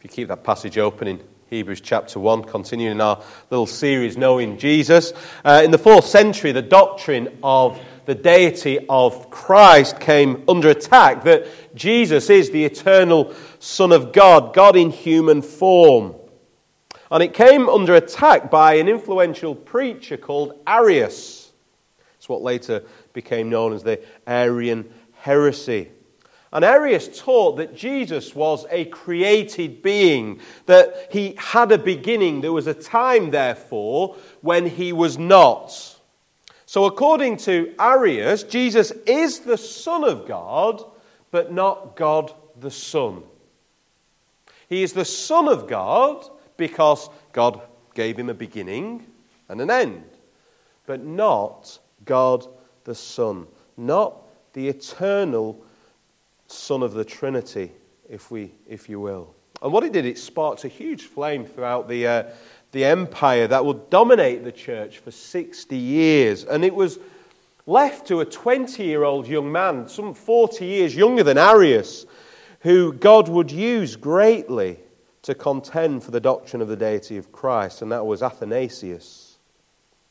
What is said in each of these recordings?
If you keep that passage open in Hebrews chapter 1, continuing our little series, Knowing Jesus. Uh, in the fourth century, the doctrine of the deity of Christ came under attack, that Jesus is the eternal Son of God, God in human form. And it came under attack by an influential preacher called Arius. It's what later became known as the Arian heresy. And Arius taught that Jesus was a created being, that he had a beginning. There was a time, therefore, when he was not. So, according to Arius, Jesus is the Son of God, but not God the Son. He is the Son of God because God gave him a beginning and an end, but not God the Son, not the eternal Son of the Trinity, if, we, if you will. And what it did, it sparked a huge flame throughout the, uh, the empire that would dominate the church for 60 years. And it was left to a 20 year old young man, some 40 years younger than Arius, who God would use greatly to contend for the doctrine of the deity of Christ, and that was Athanasius.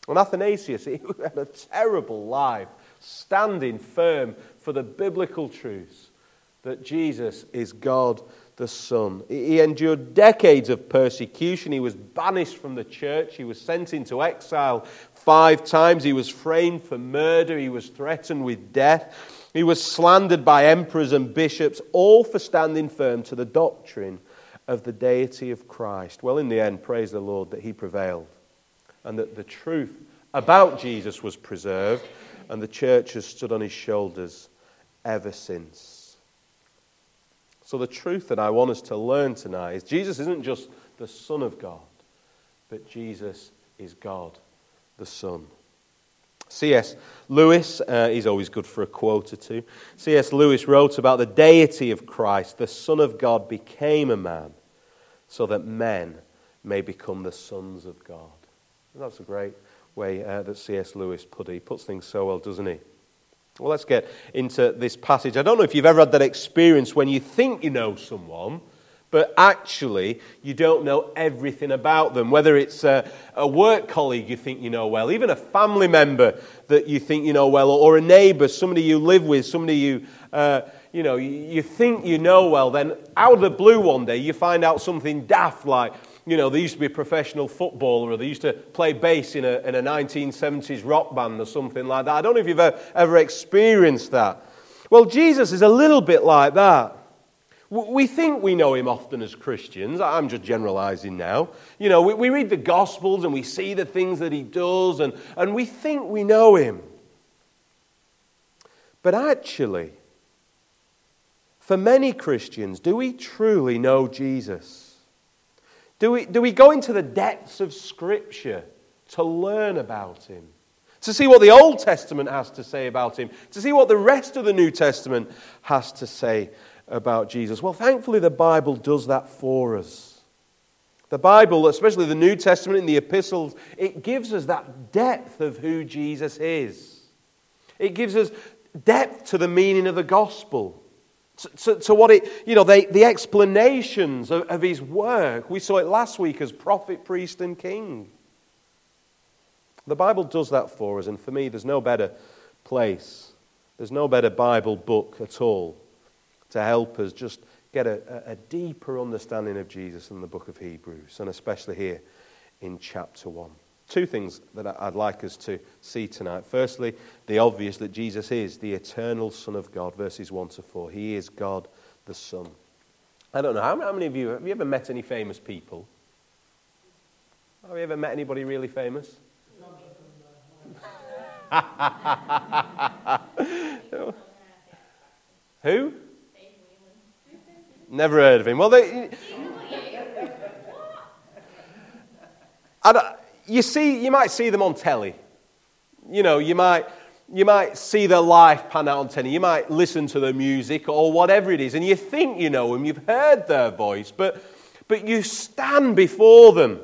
And Athanasius, he had a terrible life, standing firm for the biblical truths that Jesus is God the Son. He endured decades of persecution. He was banished from the church. He was sent into exile five times. He was framed for murder. He was threatened with death. He was slandered by emperors and bishops, all for standing firm to the doctrine of the deity of Christ. Well, in the end, praise the Lord that he prevailed and that the truth about Jesus was preserved, and the church has stood on his shoulders ever since. So, the truth that I want us to learn tonight is Jesus isn't just the Son of God, but Jesus is God, the Son. C.S. Lewis, uh, he's always good for a quote or two. C.S. Lewis wrote about the deity of Christ. The Son of God became a man so that men may become the sons of God. And that's a great way uh, that C.S. Lewis put it. He puts things so well, doesn't he? Well, let's get into this passage. I don't know if you've ever had that experience when you think you know someone, but actually you don't know everything about them. Whether it's a, a, work colleague you think you know well, even a family member that you think you know well, or a neighbor, somebody you live with, somebody you, uh, you know, you, you think you know well, then out of the blue one day you find out something daft like, you know, they used to be a professional footballer or they used to play bass in a, in a 1970s rock band or something like that. I don't know if you've ever, ever experienced that. Well, Jesus is a little bit like that. We think we know him often as Christians. I'm just generalizing now. You know, we, we read the Gospels and we see the things that he does, and, and we think we know him. But actually, for many Christians, do we truly know Jesus? Do we, do we go into the depths of Scripture to learn about Him? To see what the Old Testament has to say about Him? To see what the rest of the New Testament has to say about Jesus? Well, thankfully, the Bible does that for us. The Bible, especially the New Testament and the epistles, it gives us that depth of who Jesus is. It gives us depth to the meaning of the gospel to, to, what it, you know, they, the explanations of, of his work. We saw it last week as prophet, priest, and king. The Bible does that for us, and for me, there's no better place, there's no better Bible book at all to help us just get a, a deeper understanding of Jesus than the book of Hebrews, and especially here in chapter 1. Two things that I'd like us to see tonight. Firstly, the obvious that Jesus is the eternal Son of God, verses 1 to 4. He is God the Son. I don't know, how many of you, have you ever met any famous people? Have you ever met anybody really famous? Who? Never heard of him. Well, they, I don't, you see, you might see them on telly. You know, you might, you might see their life pan out on telly. You might listen to their music or whatever it is, and you think you know them, you've heard their voice, but, but you stand before them.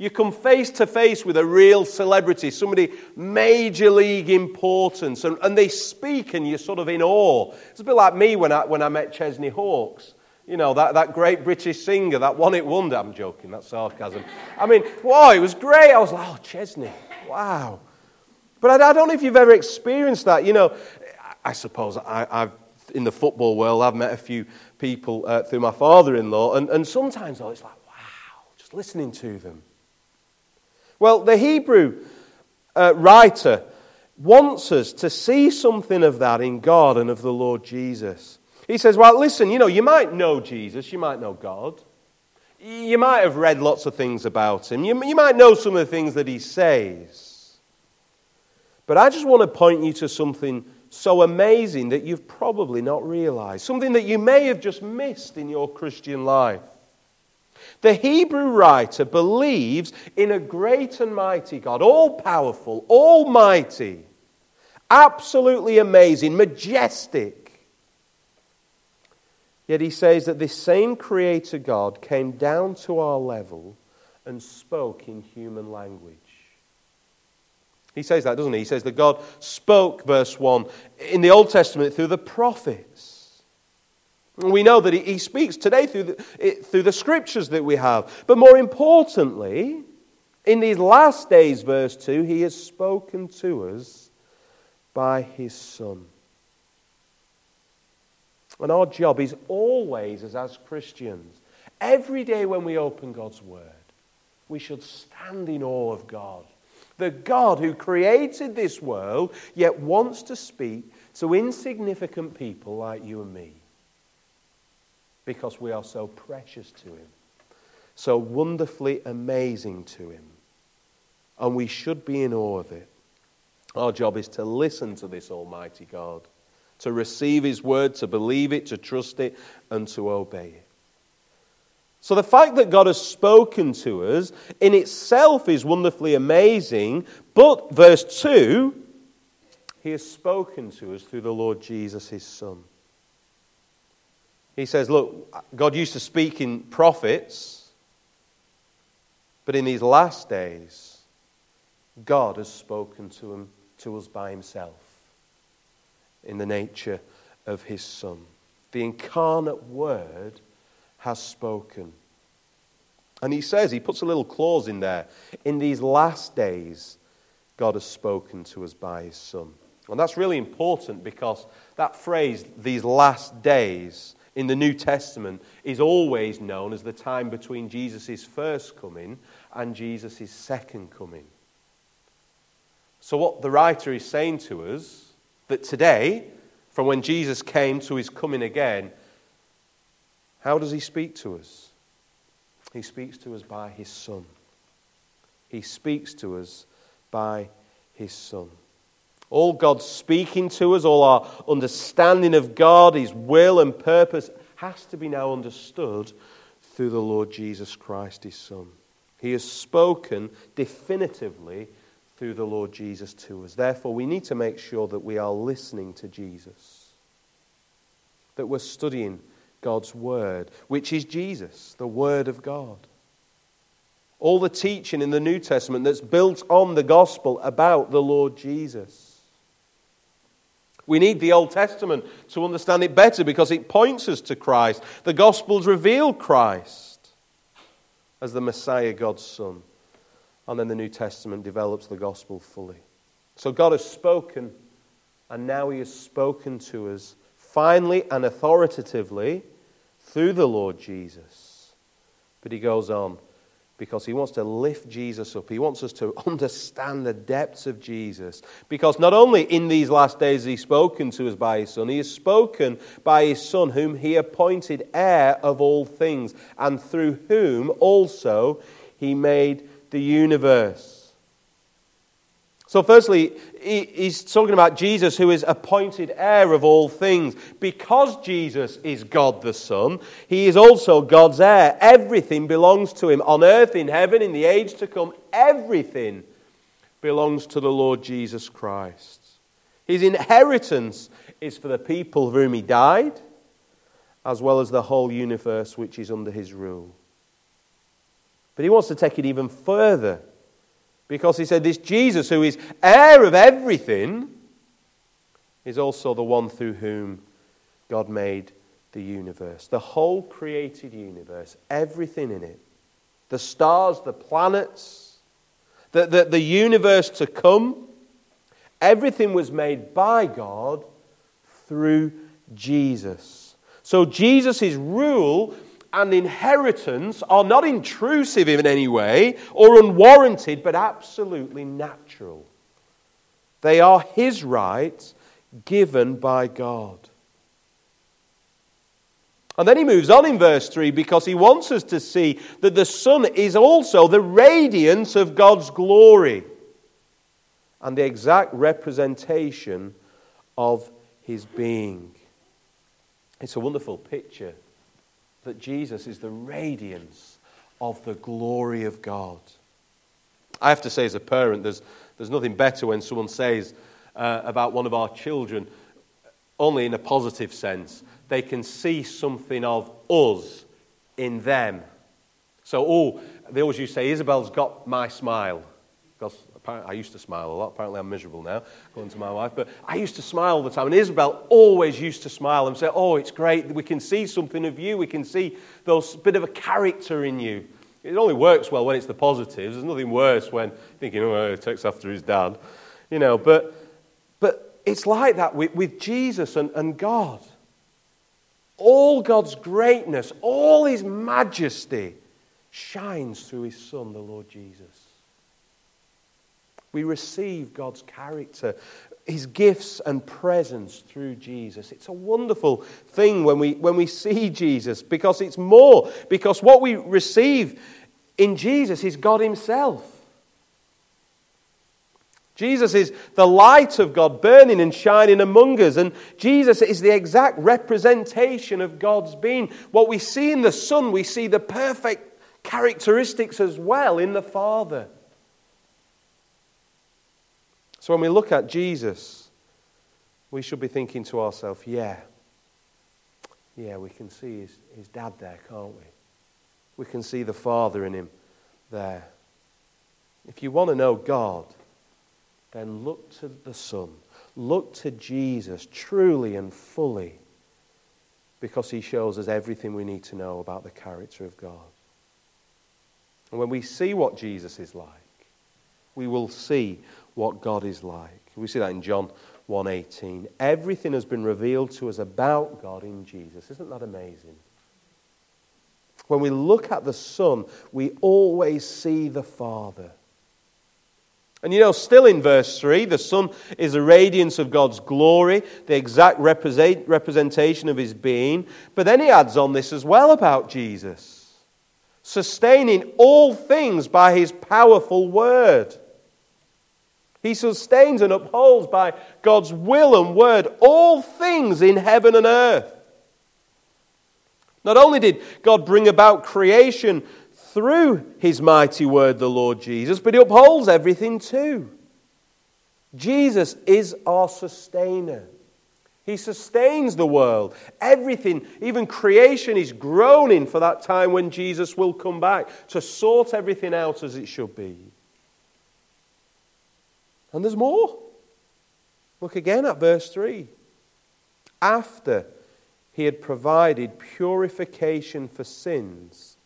You come face to face with a real celebrity, somebody major league importance, and, and they speak and you're sort of in awe. It's a bit like me when I, when I met Chesney Hawkes. You know, that, that great British singer, that one hit wonder. I'm joking, that's sarcasm. I mean, wow, it was great. I was like, oh, Chesney, wow. But I, I don't know if you've ever experienced that. You know, I suppose I, have in the football world, I've met a few people uh, through my father in law, and, and sometimes, though, it's like, wow, just listening to them. Well, the Hebrew uh, writer wants us to see something of that in God and of the Lord Jesus. He says, Well, listen, you know, you might know Jesus, you might know God. You might have read lots of things about him. You, you might know some of the things that he says. But I just want to point you to something so amazing that you've probably not realized, something that you may have just missed in your Christian life. The Hebrew writer believes in a great and mighty God, all powerful, almighty, absolutely amazing, majestic. Yet he says that this same Creator God came down to our level and spoke in human language. He says that, doesn't he? He says that God spoke, verse 1, in the Old Testament through the prophets. We know that he speaks today through the, through the scriptures that we have. But more importantly, in these last days, verse 2, he has spoken to us by his Son. And our job is always, as, as Christians, every day when we open God's Word, we should stand in awe of God. The God who created this world, yet wants to speak to insignificant people like you and me. Because we are so precious to Him, so wonderfully amazing to Him. And we should be in awe of it. Our job is to listen to this Almighty God to receive His word, to believe it, to trust it, and to obey it. So the fact that God has spoken to us in itself is wonderfully amazing, but verse 2 He has spoken to us through the Lord Jesus, His Son. He says, Look, God used to speak in prophets, but in these last days, God has spoken to, him, to us by Himself in the nature of his Son. The incarnate Word has spoken. And he says, he puts a little clause in there. In these last days, God has spoken to us by his Son. And that's really important because that phrase, these last days, in the New Testament is always known as the time between Jesus' first coming and Jesus' second coming. So, what the writer is saying to us that today, from when Jesus came to his coming again, how does he speak to us? He speaks to us by his Son. He speaks to us by his Son. All God's speaking to us, all our understanding of God, his will and purpose, has to be now understood through the Lord Jesus Christ, his Son. He has spoken definitively through the Lord Jesus to us. Therefore, we need to make sure that we are listening to Jesus, that we're studying God's Word, which is Jesus, the Word of God. All the teaching in the New Testament that's built on the gospel about the Lord Jesus. We need the Old Testament to understand it better because it points us to Christ. The Gospels reveal Christ as the Messiah, God's Son. And then the New Testament develops the gospel fully. So God has spoken, and now He has spoken to us finally and authoritatively through the Lord Jesus. But He goes on because He wants to lift Jesus up. He wants us to understand the depths of Jesus. Because not only in these last days has He spoken to us by His Son, He has spoken by His Son, whom He appointed heir of all things, and through whom also He made the universe. So, firstly, he's talking about Jesus, who is appointed heir of all things. Because Jesus is God the Son, he is also God's heir. Everything belongs to him on earth, in heaven, in the age to come. Everything belongs to the Lord Jesus Christ. His inheritance is for the people for whom he died, as well as the whole universe which is under his rule. But he wants to take it even further. Because he said, This Jesus, who is heir of everything, is also the one through whom God made the universe, the whole created universe, everything in it, the stars, the planets, the, the, the universe to come, everything was made by God through Jesus. So Jesus' rule and inheritance are not intrusive in any way or unwarranted, but absolutely natural. They are his rights given by God. And then he moves on in verse 3 because he wants us to see that the Son is also the radiance of God's glory and the exact representation of his being. It's a wonderful picture that Jesus is the radiance of the glory of God. I have to say, as a parent, there's, there's nothing better when someone says uh, about one of our children, only in a positive sense, they can see something of us in them. So, oh, they always used to say, Isabel's got my smile. Because I used to smile a lot. Apparently, I'm miserable now, going to my wife. But I used to smile all the time. And Isabel always used to smile and say, Oh, it's great. We can see something of you. We can see those bit of a character in you. It only works well when it's the positives. There's nothing worse when thinking, Oh, he takes after his dad. You know, but, but it's like that with, with Jesus and, and God. All God's greatness, all his majesty shines through his Son, the Lord Jesus. We receive God's character, his gifts and presence through Jesus. It's a wonderful thing when we, when we see Jesus because it's more, because what we receive in Jesus is God himself. Jesus is the light of God burning and shining among us. And Jesus is the exact representation of God's being. What we see in the Son, we see the perfect characteristics as well in the Father. So when we look at Jesus, we should be thinking to ourselves, yeah, yeah, we can see his, his dad there, can't we? We can see the Father in him there. If you want to know God, then look to the Son. Look to Jesus truly and fully because he shows us everything we need to know about the character of God. And when we see what Jesus is like, we will see what God is like. We see that in John 1:18. Everything has been revealed to us about God in Jesus. Isn't that amazing? When we look at the Son, we always see the Father. And you know, still in verse 3, the Son is a radiance of God's glory, the exact representation of his being. But then he adds on this as well about Jesus sustaining all things by his powerful word. He sustains and upholds by God's will and word all things in heaven and earth. Not only did God bring about creation through his mighty word, the Lord Jesus, but he upholds everything too. Jesus is our sustainer. He sustains the world. Everything, even creation, is groaning for that time when Jesus will come back to sort everything out as it should be. And there's more. Look again at verse 3. After he had provided purification for sins,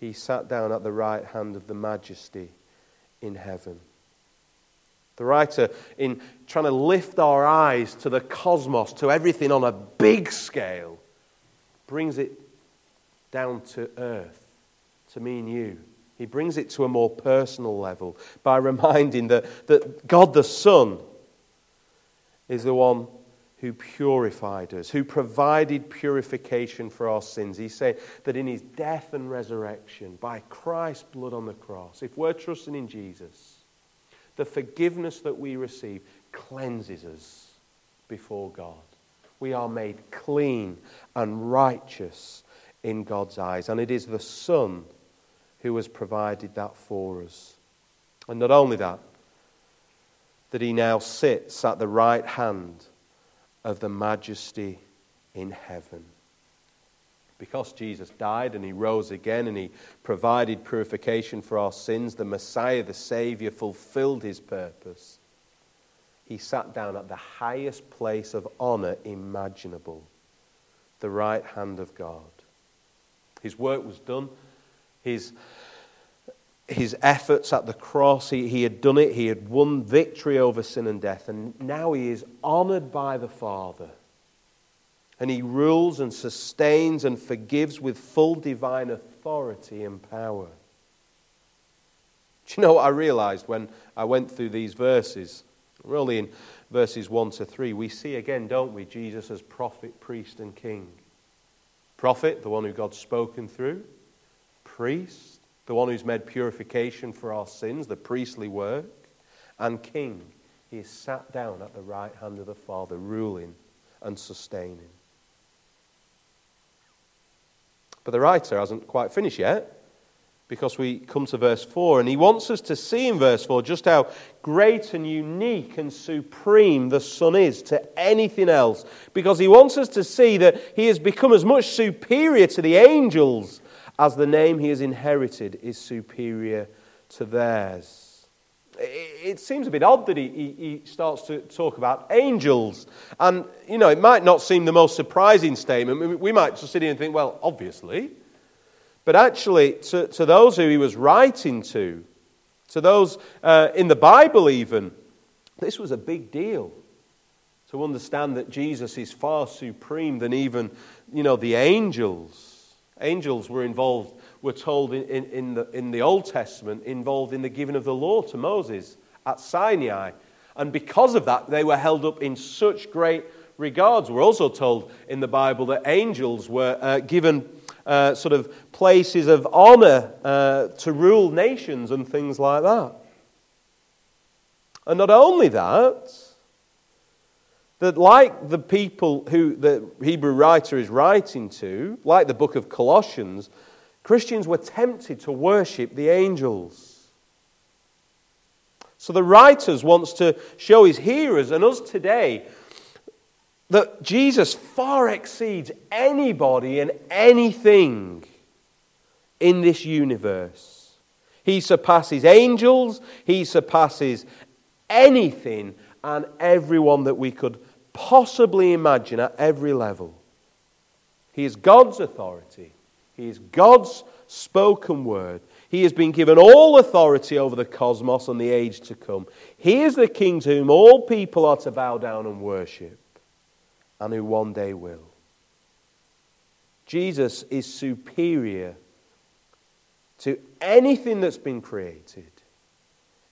he sat down at the right hand of the majesty in heaven. The writer, in trying to lift our eyes to the cosmos, to everything on a big scale, brings it down to earth, to me and you. He brings it to a more personal level by reminding that, that God the Son is the one who purified us, who provided purification for our sins. He said that in his death and resurrection, by Christ's blood on the cross, if we're trusting in Jesus, the forgiveness that we receive cleanses us before God. We are made clean and righteous in God's eyes. And it is the Son who has provided that for us. And not only that, that he now sits at the right hand of the majesty in heaven. Because Jesus died and he rose again and he provided purification for our sins, the Messiah, the Savior, fulfilled his purpose. He sat down at the highest place of honor imaginable the right hand of God. His work was done. His, his efforts at the cross, he, he had done it. He had won victory over sin and death. And now he is honored by the Father. And he rules and sustains and forgives with full divine authority and power. Do you know what I realized when I went through these verses? Really, in verses 1 to 3, we see again, don't we, Jesus as prophet, priest, and king. Prophet, the one who God's spoken through. Priest, the one who's made purification for our sins, the priestly work. And king, he is sat down at the right hand of the Father, ruling and sustaining. But the writer hasn't quite finished yet because we come to verse 4, and he wants us to see in verse 4 just how great and unique and supreme the Son is to anything else, because he wants us to see that he has become as much superior to the angels as the name he has inherited is superior to theirs. It seems a bit odd that he, he, starts to talk about angels. And, you know, it might not seem the most surprising statement. We might just sit here and think, well, obviously. But actually, to, to those who he was writing to, to those uh, in the Bible even, this was a big deal. To understand that Jesus is far supreme than even, you know, the angels. Angels were involved, were told in, in, in, the, in the Old Testament, involved in the giving of the law to Moses at Sinai. And because of that, they were held up in such great regards. We're also told in the Bible that angels were uh, given uh, sort of places of honor uh, to rule nations and things like that. And not only that, that like the people who the Hebrew writer is writing to, like the book of Colossians, Christians were tempted to worship the angels. So the writer wants to show his hearers and us today that Jesus far exceeds anybody and anything in this universe. He surpasses angels, he surpasses anything and everyone that we could possibly imagine at every level. He is God's authority, he is God's spoken word. He has been given all authority over the cosmos and the age to come. He is the king to whom all people are to bow down and worship and who one day will. Jesus is superior to anything that's been created,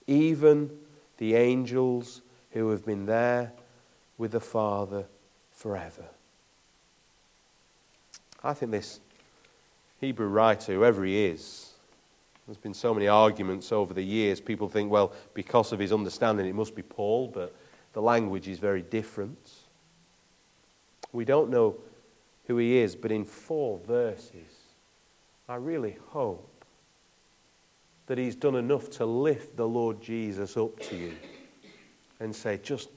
even the angels who have been there with the Father forever. I think this Hebrew writer, whoever he is, there's been so many arguments over the years. People think, well, because of his understanding, it must be Paul, but the language is very different. We don't know who he is, but in four verses, I really hope that he's done enough to lift the Lord Jesus up to you and say, just,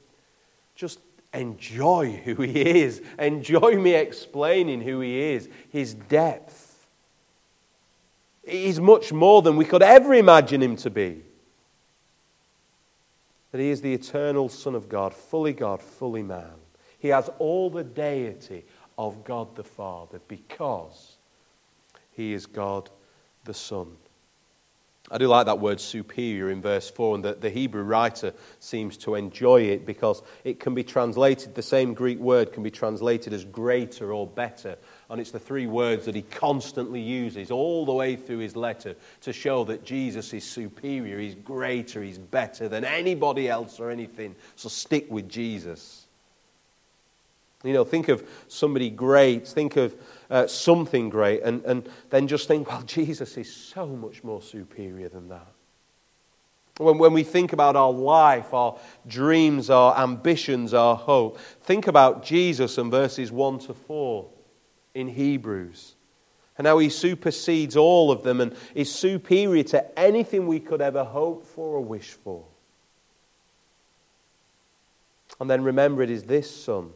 just enjoy who he is. Enjoy me explaining who he is, his depth. He's much more than we could ever imagine him to be. That he is the eternal Son of God, fully God, fully man. He has all the deity of God the Father because he is God the Son. I do like that word superior in verse 4, and the, the Hebrew writer seems to enjoy it because it can be translated, the same Greek word can be translated as greater or better. And it's the three words that he constantly uses all the way through his letter to show that Jesus is superior, he's greater, he's better than anybody else or anything. So stick with Jesus. You know, think of somebody great, think of uh, something great, and, and then just think, well, Jesus is so much more superior than that. When, when we think about our life, our dreams, our ambitions, our hope, think about Jesus and verses 1 to 4 in Hebrews and how he supersedes all of them and is superior to anything we could ever hope for or wish for. And then remember, it is this Son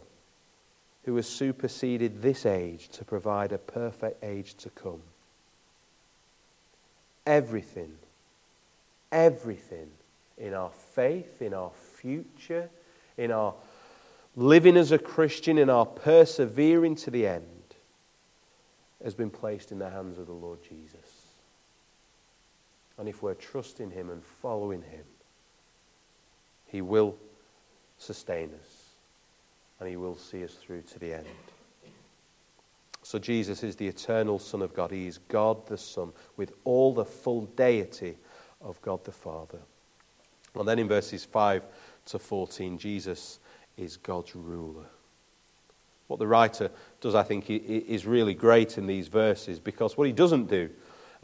who has superseded this age to provide a perfect age to come. Everything, everything in our faith, in our future, in our living as a Christian, in our persevering to the end, has been placed in the hands of the Lord Jesus. And if we're trusting Him and following Him, He will sustain us and He will see us through to the end. So Jesus is the eternal Son of God. He is God the Son with all the full deity of God the Father. And then in verses 5 to 14, Jesus is God's ruler. What the writer does, I think, is really great in these verses because what he doesn't do,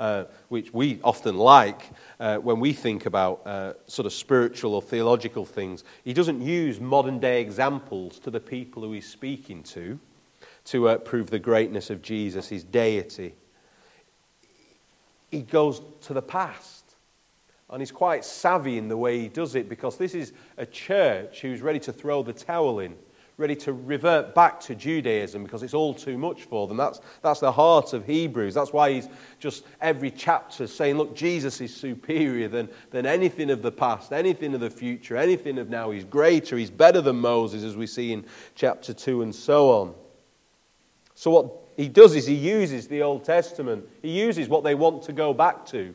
uh, which we often like uh, when we think about uh, sort of spiritual or theological things, he doesn't use modern day examples to the people who he's speaking to to uh, prove the greatness of Jesus, his deity. He goes to the past. And he's quite savvy in the way he does it because this is a church who's ready to throw the towel in, ready to revert back to Judaism because it's all too much for them. That's, that's the heart of Hebrews. That's why he's just every chapter saying, look, Jesus is superior than, than anything of the past, anything of the future, anything of now. He's greater, he's better than Moses, as we see in chapter 2 and so on. So, what he does is he uses the Old Testament, he uses what they want to go back to.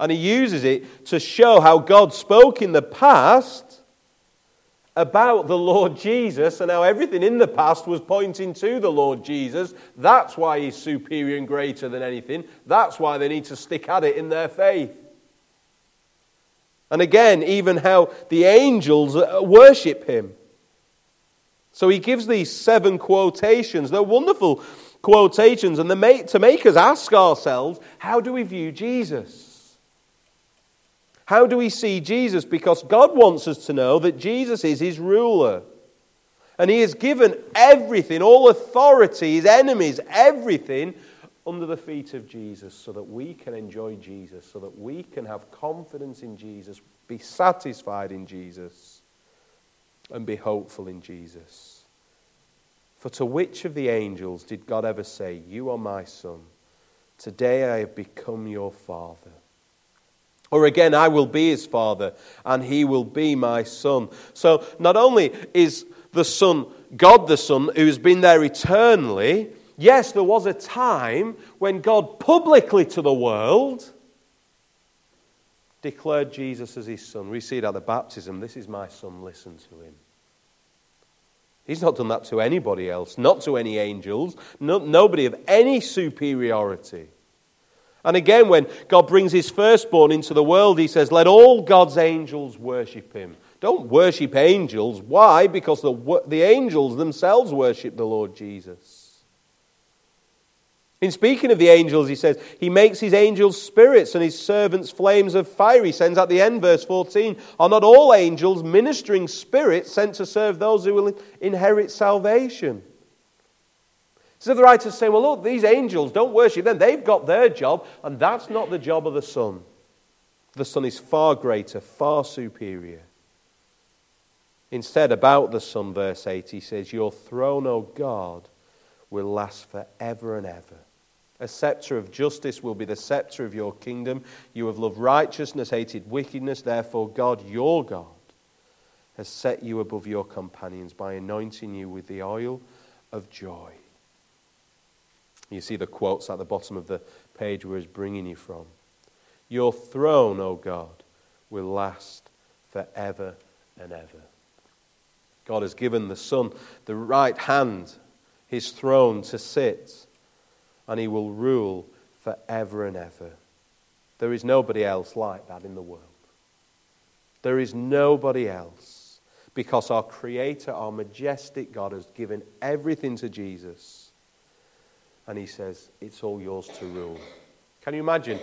And he uses it to show how God spoke in the past about the Lord Jesus and how everything in the past was pointing to the Lord Jesus. That's why he's superior and greater than anything. That's why they need to stick at it in their faith. And again, even how the angels uh, worship him. So he gives these seven quotations. They're wonderful quotations, and they're to make us ask ourselves how do we view Jesus? How do we see Jesus? Because God wants us to know that Jesus is his ruler. And he has given everything, all authority, his enemies, everything under the feet of Jesus so that we can enjoy Jesus, so that we can have confidence in Jesus, be satisfied in Jesus, and be hopeful in Jesus. For to which of the angels did God ever say, You are my son? Today I have become your father. Or again, I will be his father, and he will be my son. So not only is the Son God the Son, who's been there eternally, yes, there was a time when God publicly to the world declared Jesus as his son. We see it at the baptism. This is my son, listen to him. He's not done that to anybody else, not to any angels, no, nobody of any superiority. And again, when God brings his firstborn into the world, he says, Let all God's angels worship him. Don't worship angels. Why? Because the, the angels themselves worship the Lord Jesus. In speaking of the angels, he says, He makes his angels spirits and his servants flames of fire. He sends at the end, verse 14, Are not all angels ministering spirits sent to serve those who will inherit salvation? So the writer's saying, well, look, these angels, don't worship them. They've got their job, and that's not the job of the Son. The Son is far greater, far superior. Instead, about the Son, verse 8, he says, Your throne, O God, will last forever and ever. A scepter of justice will be the scepter of your kingdom. You have loved righteousness, hated wickedness. Therefore, God, your God, has set you above your companions by anointing you with the oil of joy. You see the quotes at the bottom of the page where he's bringing you from. Your throne, O God, will last forever and ever. God has given the Son the right hand, his throne to sit, and he will rule forever and ever. There is nobody else like that in the world. There is nobody else because our Creator, our majestic God, has given everything to Jesus and he says, It's all yours to rule. Can you imagine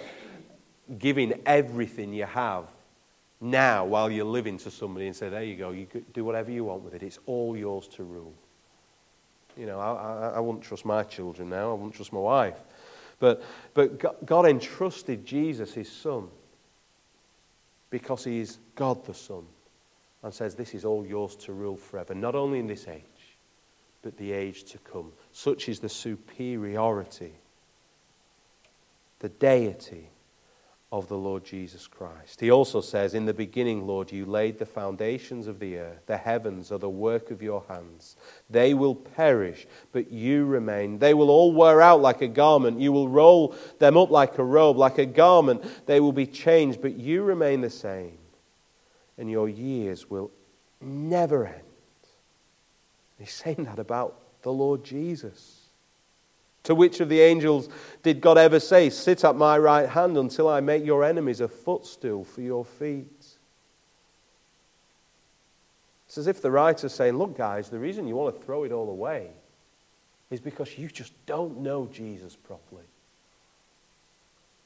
giving everything you have now while you're living to somebody and say, There you go, you do whatever you want with it, it's all yours to rule? You know, I, I, I wouldn't trust my children now, I wouldn't trust my wife. But, but God entrusted Jesus, his son, because he is God the Son, and says, This is all yours to rule forever, not only in this age, but the age to come. Such is the superiority, the deity of the Lord Jesus Christ. He also says, In the beginning, Lord, you laid the foundations of the earth. The heavens are the work of your hands. They will perish, but you remain. They will all wear out like a garment. You will roll them up like a robe, like a garment. They will be changed, but you remain the same. And your years will never end. He's saying that about the Lord Jesus. To which of the angels did God ever say, Sit at my right hand until I make your enemies a footstool for your feet? It's as if the writer's saying, Look, guys, the reason you want to throw it all away is because you just don't know Jesus properly.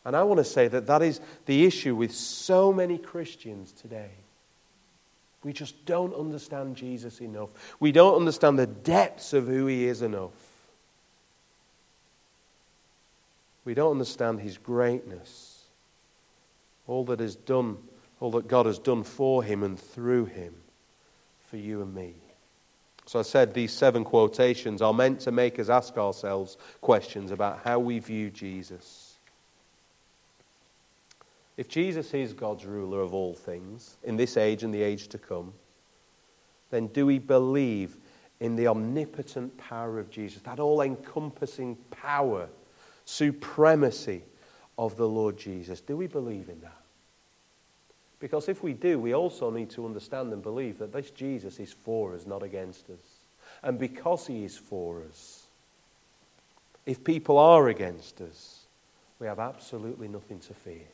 And I want to say that that is the issue with so many Christians today. We just don't understand Jesus enough. We don't understand the depths of who he is enough. We don't understand his greatness. All that is done, all that God has done for him and through him for you and me. So I said these seven quotations are meant to make us ask ourselves questions about how we view Jesus. If Jesus is God's ruler of all things in this age and the age to come, then do we believe in the omnipotent power of Jesus, that all encompassing power supremacy of the Lord Jesus. Do we believe in that? Because if we do, we also need to understand and believe that this Jesus is for us, not against us. And because he is for us, if people are against us, we have absolutely nothing to fear.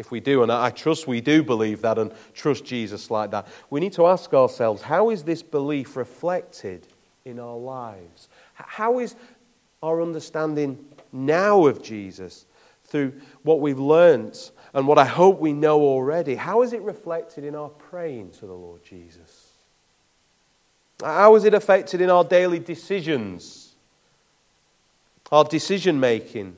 If we do, and I trust we do believe that and trust Jesus like that, we need to ask ourselves how is this belief reflected in our lives? How is our understanding now of Jesus through what we've learnt and what I hope we know already, how is it reflected in our praying to the Lord Jesus? How is it affected in our daily decisions, our decision making,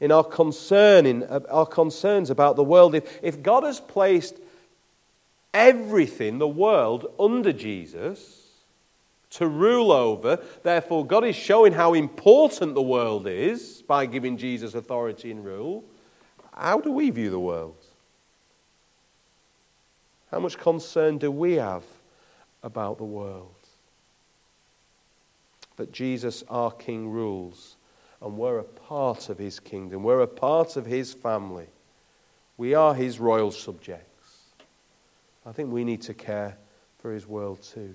in our concern, in our concerns about the world? If, if God has placed everything, the world, under Jesus, to rule over. Therefore, God is showing how important the world is by giving Jesus authority and rule. How do we view the world? How much concern do we have about the world? That Jesus, our King, rules, and we're a part of his kingdom. We're a part of his family. We are his royal subjects. I think we need to care for his world too.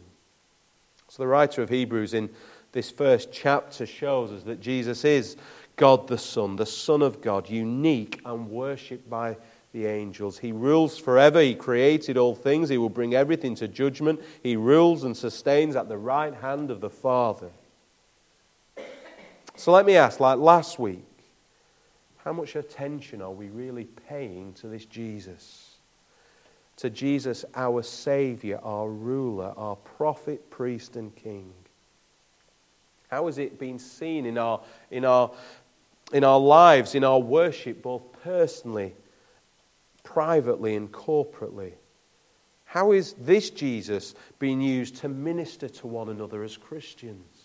So, the writer of Hebrews in this first chapter shows us that Jesus is God the Son, the Son of God, unique and worshipped by the angels. He rules forever. He created all things. He will bring everything to judgment. He rules and sustains at the right hand of the Father. So let me ask, like last week, how much attention are we really paying to this Jesus? to Jesus, our Savior, our ruler, our prophet, priest, and king? How has it been seen in our, in our, in our lives, in our worship, both personally, privately, and corporately? How is this Jesus being used to minister to one another as Christians?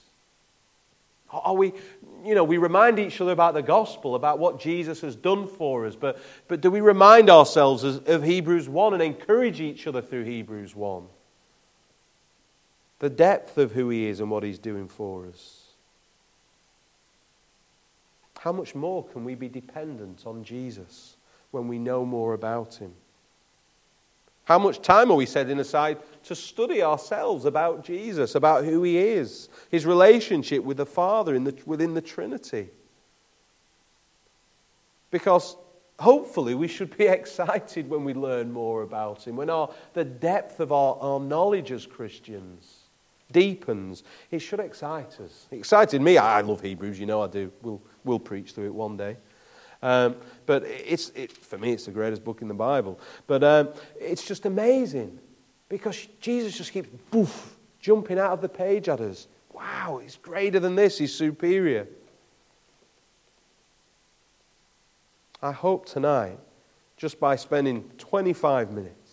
Are we, you know, we remind each other about the gospel, about what Jesus has done for us, but, but do we remind ourselves of Hebrews 1 and encourage each other through Hebrews 1? The depth of who he is and what he's doing for us. How much more can we be dependent on Jesus when we know more about him? How much time are we setting aside to study ourselves about Jesus, about who he is, his relationship with the Father the, within the Trinity? Because hopefully we should be excited when we learn more about him, when our, the depth of our, our knowledge as Christians deepens. It should excite us. It excited me. I love Hebrews, you know I do. We'll, we'll preach through it one day. Um, but it's, it, for me, it's the greatest book in the Bible. But um, it's just amazing because Jesus just keeps boof, jumping out of the page at us. Wow, he's greater than this, he's superior. I hope tonight, just by spending 25 minutes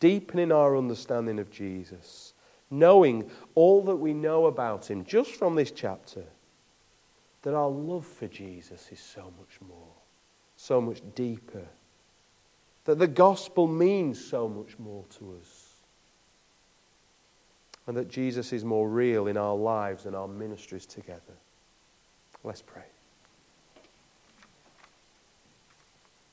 deepening our understanding of Jesus, knowing all that we know about him just from this chapter that our love for Jesus is so much more, so much deeper, that the gospel means so much more to us, and that Jesus is more real in our lives and our ministries together. Let's pray.